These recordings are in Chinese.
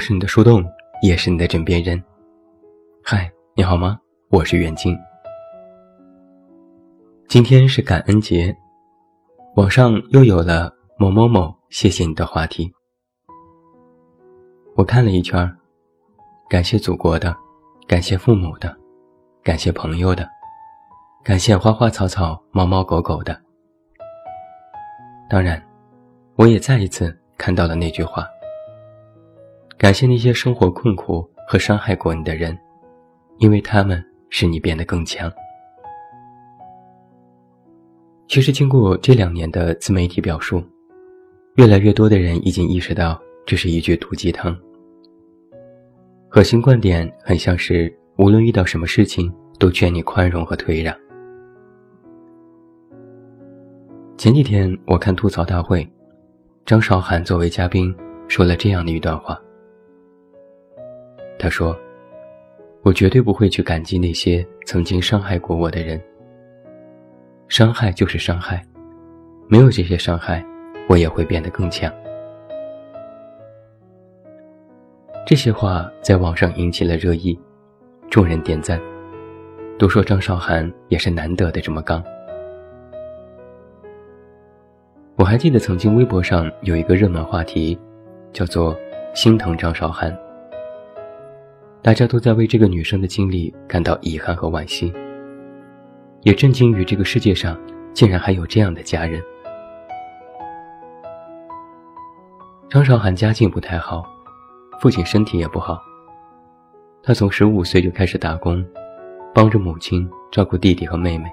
是你的树洞，也是你的枕边人。嗨，你好吗？我是远近。今天是感恩节，网上又有了某某某谢谢你的话题。我看了一圈，感谢祖国的，感谢父母的，感谢朋友的，感谢花花草草、猫猫狗狗的。当然，我也再一次看到了那句话。感谢那些生活困苦和伤害过你的人，因为他们使你变得更强。其实，经过这两年的自媒体表述，越来越多的人已经意识到这是一句毒鸡汤。核心观点很像是，无论遇到什么事情，都劝你宽容和退让。前几天我看吐槽大会，张韶涵作为嘉宾说了这样的一段话。他说：“我绝对不会去感激那些曾经伤害过我的人。伤害就是伤害，没有这些伤害，我也会变得更强。”这些话在网上引起了热议，众人点赞，都说张韶涵也是难得的这么刚。我还记得曾经微博上有一个热门话题，叫做“心疼张韶涵”。大家都在为这个女生的经历感到遗憾和惋惜，也震惊于这个世界上竟然还有这样的家人。张韶涵家境不太好，父亲身体也不好。她从十五岁就开始打工，帮着母亲照顾弟弟和妹妹。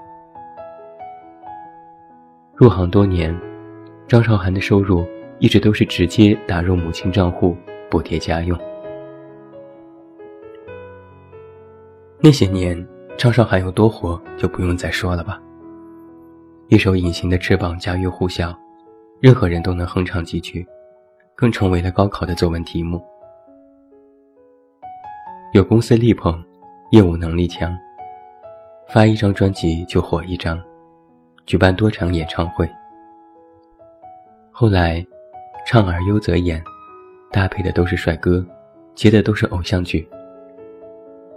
入行多年，张韶涵的收入一直都是直接打入母亲账户，补贴家用。那些年，张韶涵有多火就不用再说了吧。一首《隐形的翅膀》家喻户晓，任何人都能哼唱几句，更成为了高考的作文题目。有公司力捧，业务能力强，发一张专辑就火一张，举办多场演唱会。后来，唱而优则演，搭配的都是帅哥，接的都是偶像剧。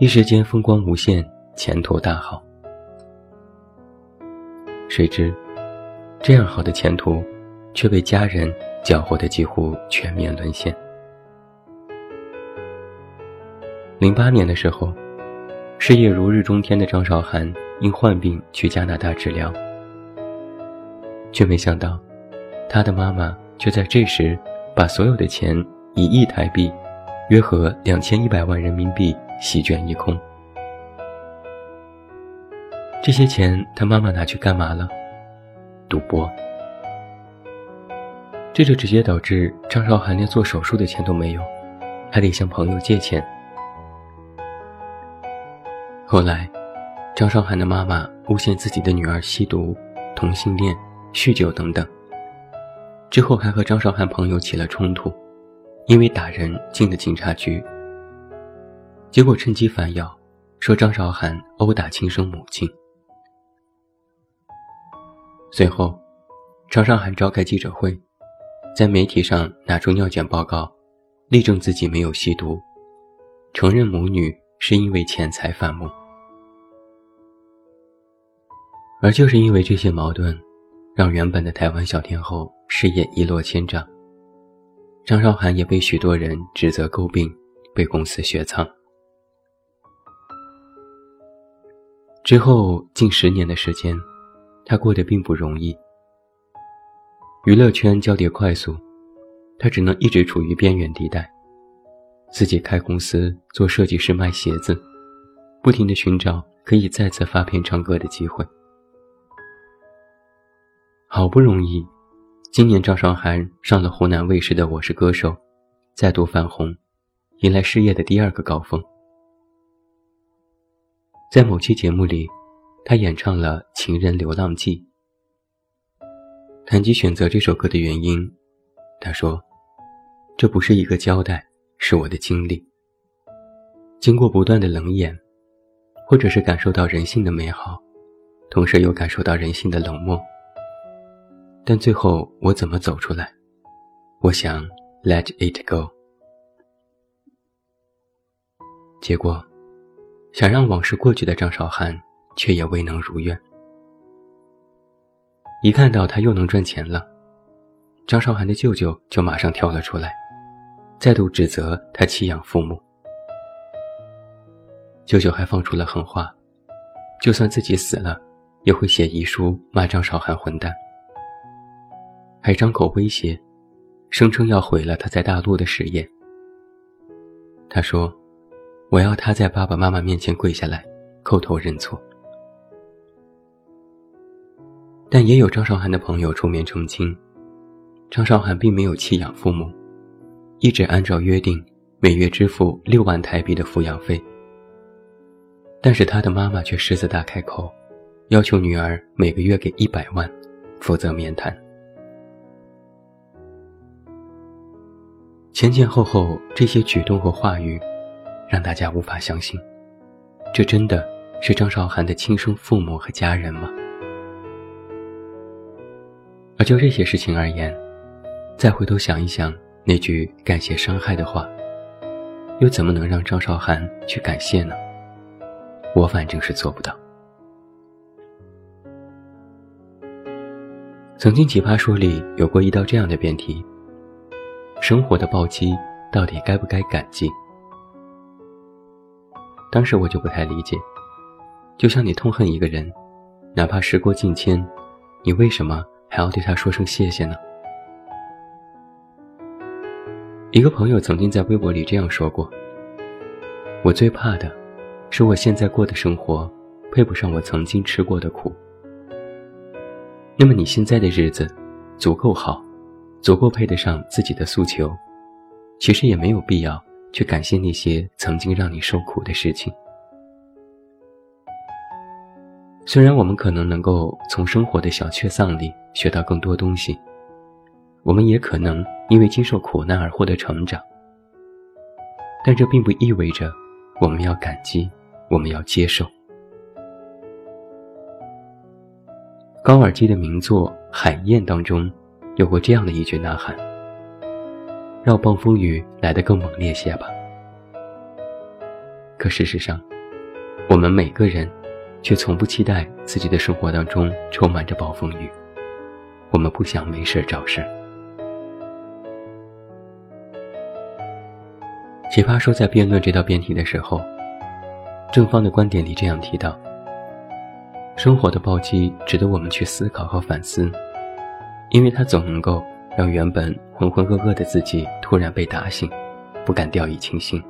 一时间风光无限，前途大好。谁知，这样好的前途，却被家人搅和的几乎全面沦陷。零八年的时候，事业如日中天的张韶涵因患病去加拿大治疗，却没想到，她的妈妈却在这时把所有的钱以一亿台币，约合两千一百万人民币。席卷一空。这些钱，他妈妈拿去干嘛了？赌博。这就直接导致张韶涵连做手术的钱都没有，还得向朋友借钱。后来，张韶涵的妈妈诬陷自己的女儿吸毒、同性恋、酗酒等等。之后还和张韶涵朋友起了冲突，因为打人进了警察局。结果趁机反咬，说张韶涵殴打亲生母亲。随后，张韶涵召开记者会，在媒体上拿出尿检报告，力证自己没有吸毒，承认母女是因为钱财反目。而就是因为这些矛盾，让原本的台湾小天后事业一落千丈，张韶涵也被许多人指责诟病，被公司雪藏。之后近十年的时间，他过得并不容易。娱乐圈交叠快速，他只能一直处于边缘地带，自己开公司做设计师卖鞋子，不停地寻找可以再次发片唱歌的机会。好不容易，今年张韶涵上了湖南卫视的《我是歌手》，再度翻红，迎来事业的第二个高峰。在某期节目里，他演唱了《情人流浪记》。谈及选择这首歌的原因，他说：“这不是一个交代，是我的经历。经过不断的冷眼，或者是感受到人性的美好，同时又感受到人性的冷漠。但最后我怎么走出来？我想，Let it go。结果，想让往事过去的张韶涵却也未能如愿。一看到他又能赚钱了，张韶涵的舅舅就马上跳了出来，再度指责他弃养父母。舅舅还放出了狠话，就算自己死了，也会写遗书骂张韶涵混蛋，还张口威胁，声称要毁了他在大陆的事业。他说：“我要他在爸爸妈妈面前跪下来，叩头认错。”但也有张韶涵的朋友出面澄清，张韶涵并没有弃养父母，一直按照约定每月支付六万台币的抚养费。但是他的妈妈却狮子大开口，要求女儿每个月给一百万，否则免谈。前前后后这些举动和话语，让大家无法相信，这真的是张韶涵的亲生父母和家人吗？而就这些事情而言，再回头想一想那句感谢伤害的话，又怎么能让张韶涵去感谢呢？我反正是做不到。曾经《奇葩说》里有过一道这样的辩题。生活的暴击到底该不该感激？当时我就不太理解，就像你痛恨一个人，哪怕时过境迁，你为什么还要对他说声谢谢呢？一个朋友曾经在微博里这样说过：“我最怕的，是我现在过的生活配不上我曾经吃过的苦。”那么你现在的日子足够好。足够配得上自己的诉求，其实也没有必要去感谢那些曾经让你受苦的事情。虽然我们可能能够从生活的小确丧里学到更多东西，我们也可能因为经受苦难而获得成长，但这并不意味着我们要感激，我们要接受。高尔基的名作《海燕》当中。有过这样的一句呐喊：“让暴风雨来得更猛烈些吧。”可事实上，我们每个人却从不期待自己的生活当中充满着暴风雨。我们不想没事找事。奇葩说在辩论这道辩题的时候，正方的观点里这样提到：生活的暴击值得我们去思考和反思。因为他总能够让原本浑浑噩噩的自己突然被打醒，不敢掉以轻心。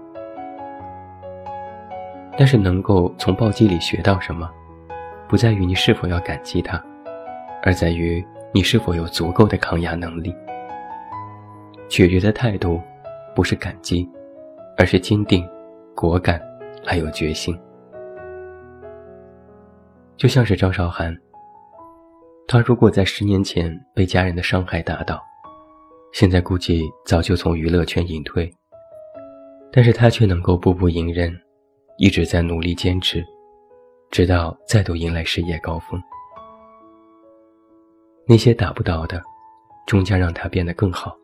但是能够从暴击里学到什么，不在于你是否要感激他，而在于你是否有足够的抗压能力。取决的态度，不是感激，而是坚定、果敢，还有决心。就像是张韶涵。他如果在十年前被家人的伤害打倒，现在估计早就从娱乐圈隐退。但是他却能够步步迎人，一直在努力坚持，直到再度迎来事业高峰。那些打不倒的，终将让他变得更好。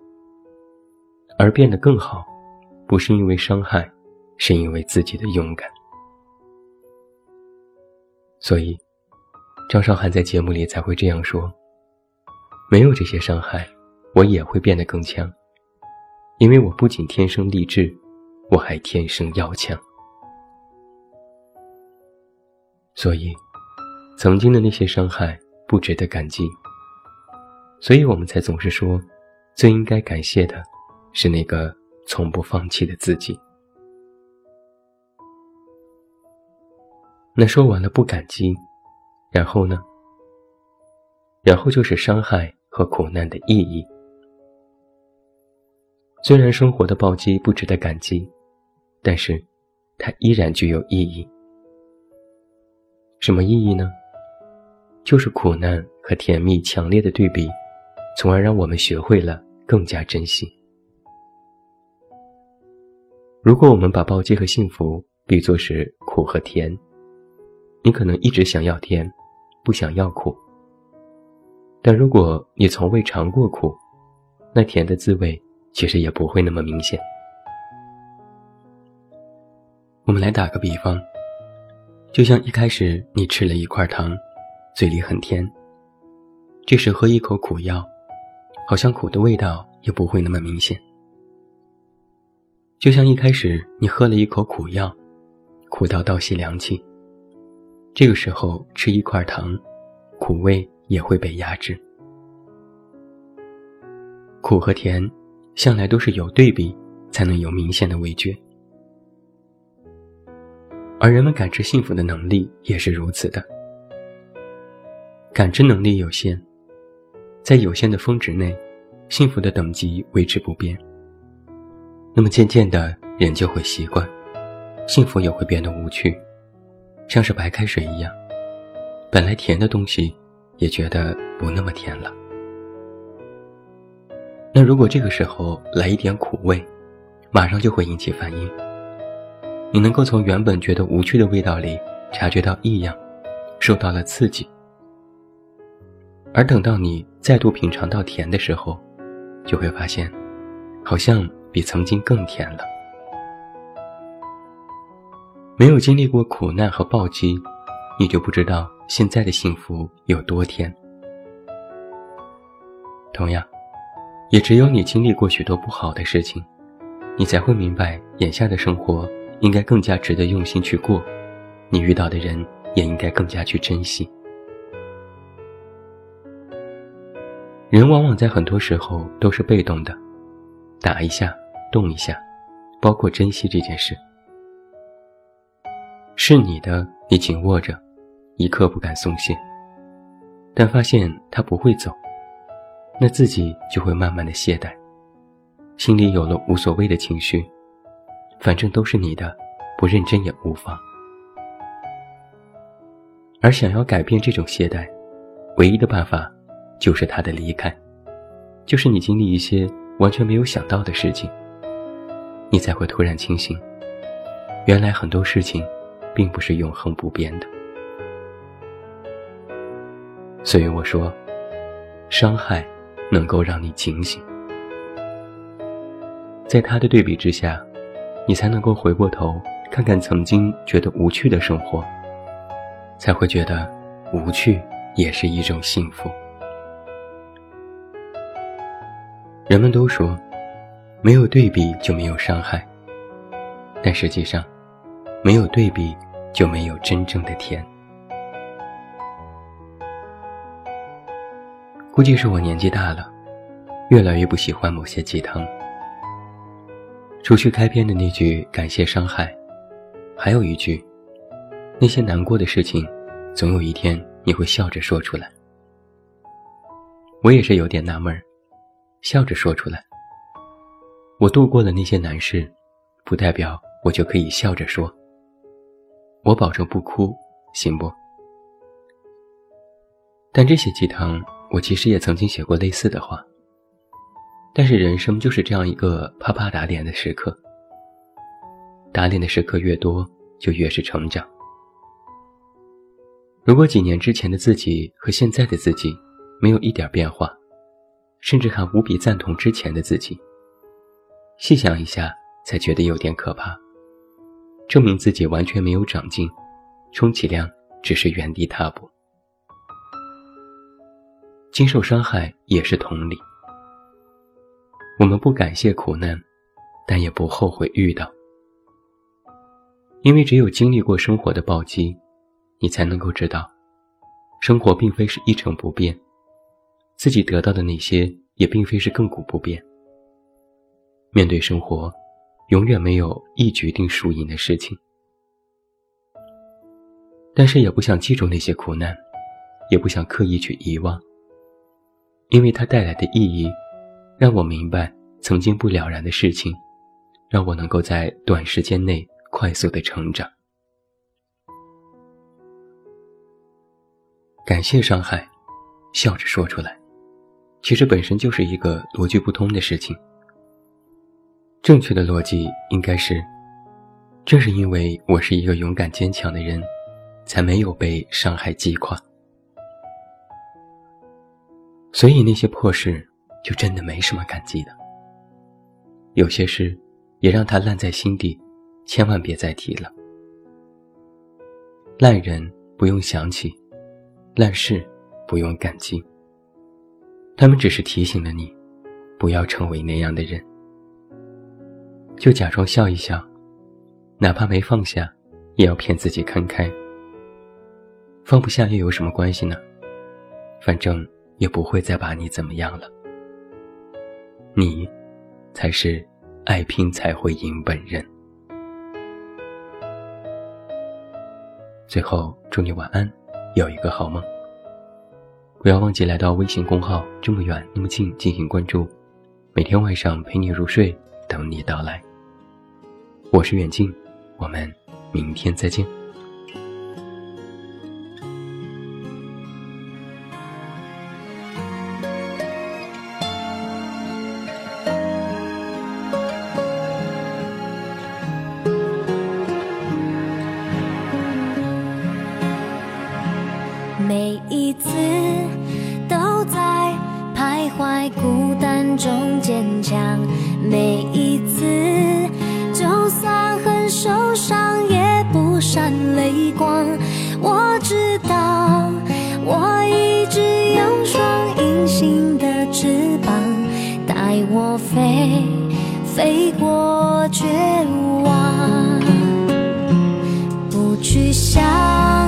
而变得更好，不是因为伤害，是因为自己的勇敢。所以。张韶涵在节目里才会这样说：“没有这些伤害，我也会变得更强，因为我不仅天生丽质，我还天生要强。所以，曾经的那些伤害不值得感激。所以我们才总是说，最应该感谢的，是那个从不放弃的自己。那说完了不感激。”然后呢？然后就是伤害和苦难的意义。虽然生活的暴击不值得感激，但是它依然具有意义。什么意义呢？就是苦难和甜蜜强烈的对比，从而让我们学会了更加珍惜。如果我们把暴击和幸福比作是苦和甜，你可能一直想要甜。不想要苦，但如果你从未尝过苦，那甜的滋味其实也不会那么明显。我们来打个比方，就像一开始你吃了一块糖，嘴里很甜，这时喝一口苦药，好像苦的味道也不会那么明显。就像一开始你喝了一口苦药，苦到倒吸凉气，这个时候吃一块糖，苦味也会被压制。苦和甜，向来都是有对比才能有明显的味觉。而人们感知幸福的能力也是如此的。感知能力有限，在有限的峰值内，幸福的等级维持不变。那么渐渐的，人就会习惯，幸福也会变得无趣，像是白开水一样，本来甜的东西，也觉得不那么甜了。那如果这个时候来一点苦味，马上就会引起反应。你能够从原本觉得无趣的味道里察觉到异样，受到了刺激，而等到你再度品尝到甜的时候，就会发现，好像比曾经更甜了。没有经历过苦难和暴击，你就不知道现在的幸福有多甜。同样，也只有你经历过许多不好的事情，你才会明白眼下的生活。应该更加值得用心去过，你遇到的人也应该更加去珍惜。人往往在很多时候都是被动的，打一下，动一下，包括珍惜这件事，是你的，你紧握着，一刻不敢松懈。但发现他不会走，那自己就会慢慢的懈怠，心里有了无所谓的情绪。反正都是你的，不认真也无妨。而想要改变这种懈怠，唯一的办法就是他的离开，就是你经历一些完全没有想到的事情，你才会突然清醒，原来很多事情并不是永恒不变的。所以我说，伤害能够让你警醒，在他的对比之下。你才能够回过头看看曾经觉得无趣的生活，才会觉得无趣也是一种幸福。人们都说，没有对比就没有伤害，但实际上，没有对比就没有真正的甜。估计是我年纪大了，越来越不喜欢某些鸡汤。除去开篇的那句感谢伤害，还有一句，那些难过的事情，总有一天你会笑着说出来。我也是有点纳闷儿，笑着说出来。我度过了那些难事，不代表我就可以笑着说。我保证不哭，行不？但这些鸡汤，我其实也曾经写过类似的话。但是人生就是这样一个啪啪打脸的时刻，打脸的时刻越多，就越是成长。如果几年之前的自己和现在的自己没有一点变化，甚至还无比赞同之前的自己，细想一下才觉得有点可怕，证明自己完全没有长进，充其量只是原地踏步。经受伤害也是同理。我们不感谢苦难，但也不后悔遇到，因为只有经历过生活的暴击，你才能够知道，生活并非是一成不变，自己得到的那些也并非是亘古不变。面对生活，永远没有一决定输赢的事情，但是也不想记住那些苦难，也不想刻意去遗忘，因为它带来的意义。让我明白曾经不了然的事情，让我能够在短时间内快速的成长。感谢伤害，笑着说出来，其实本身就是一个逻辑不通的事情。正确的逻辑应该是：正是因为我是一个勇敢坚强的人，才没有被伤害击垮。所以那些破事。就真的没什么感激的。有些事，也让它烂在心底，千万别再提了。烂人不用想起，烂事不用感激。他们只是提醒了你，不要成为那样的人。就假装笑一笑，哪怕没放下，也要骗自己看开。放不下又有什么关系呢？反正也不会再把你怎么样了。你，才是爱拼才会赢本人。最后，祝你晚安，有一个好梦。不要忘记来到微信公号“这么远那么近”进行关注，每天晚上陪你入睡，等你到来。我是远近，我们明天再见。知道，我一直有双隐形的翅膀，带我飞，飞过绝望，不去想。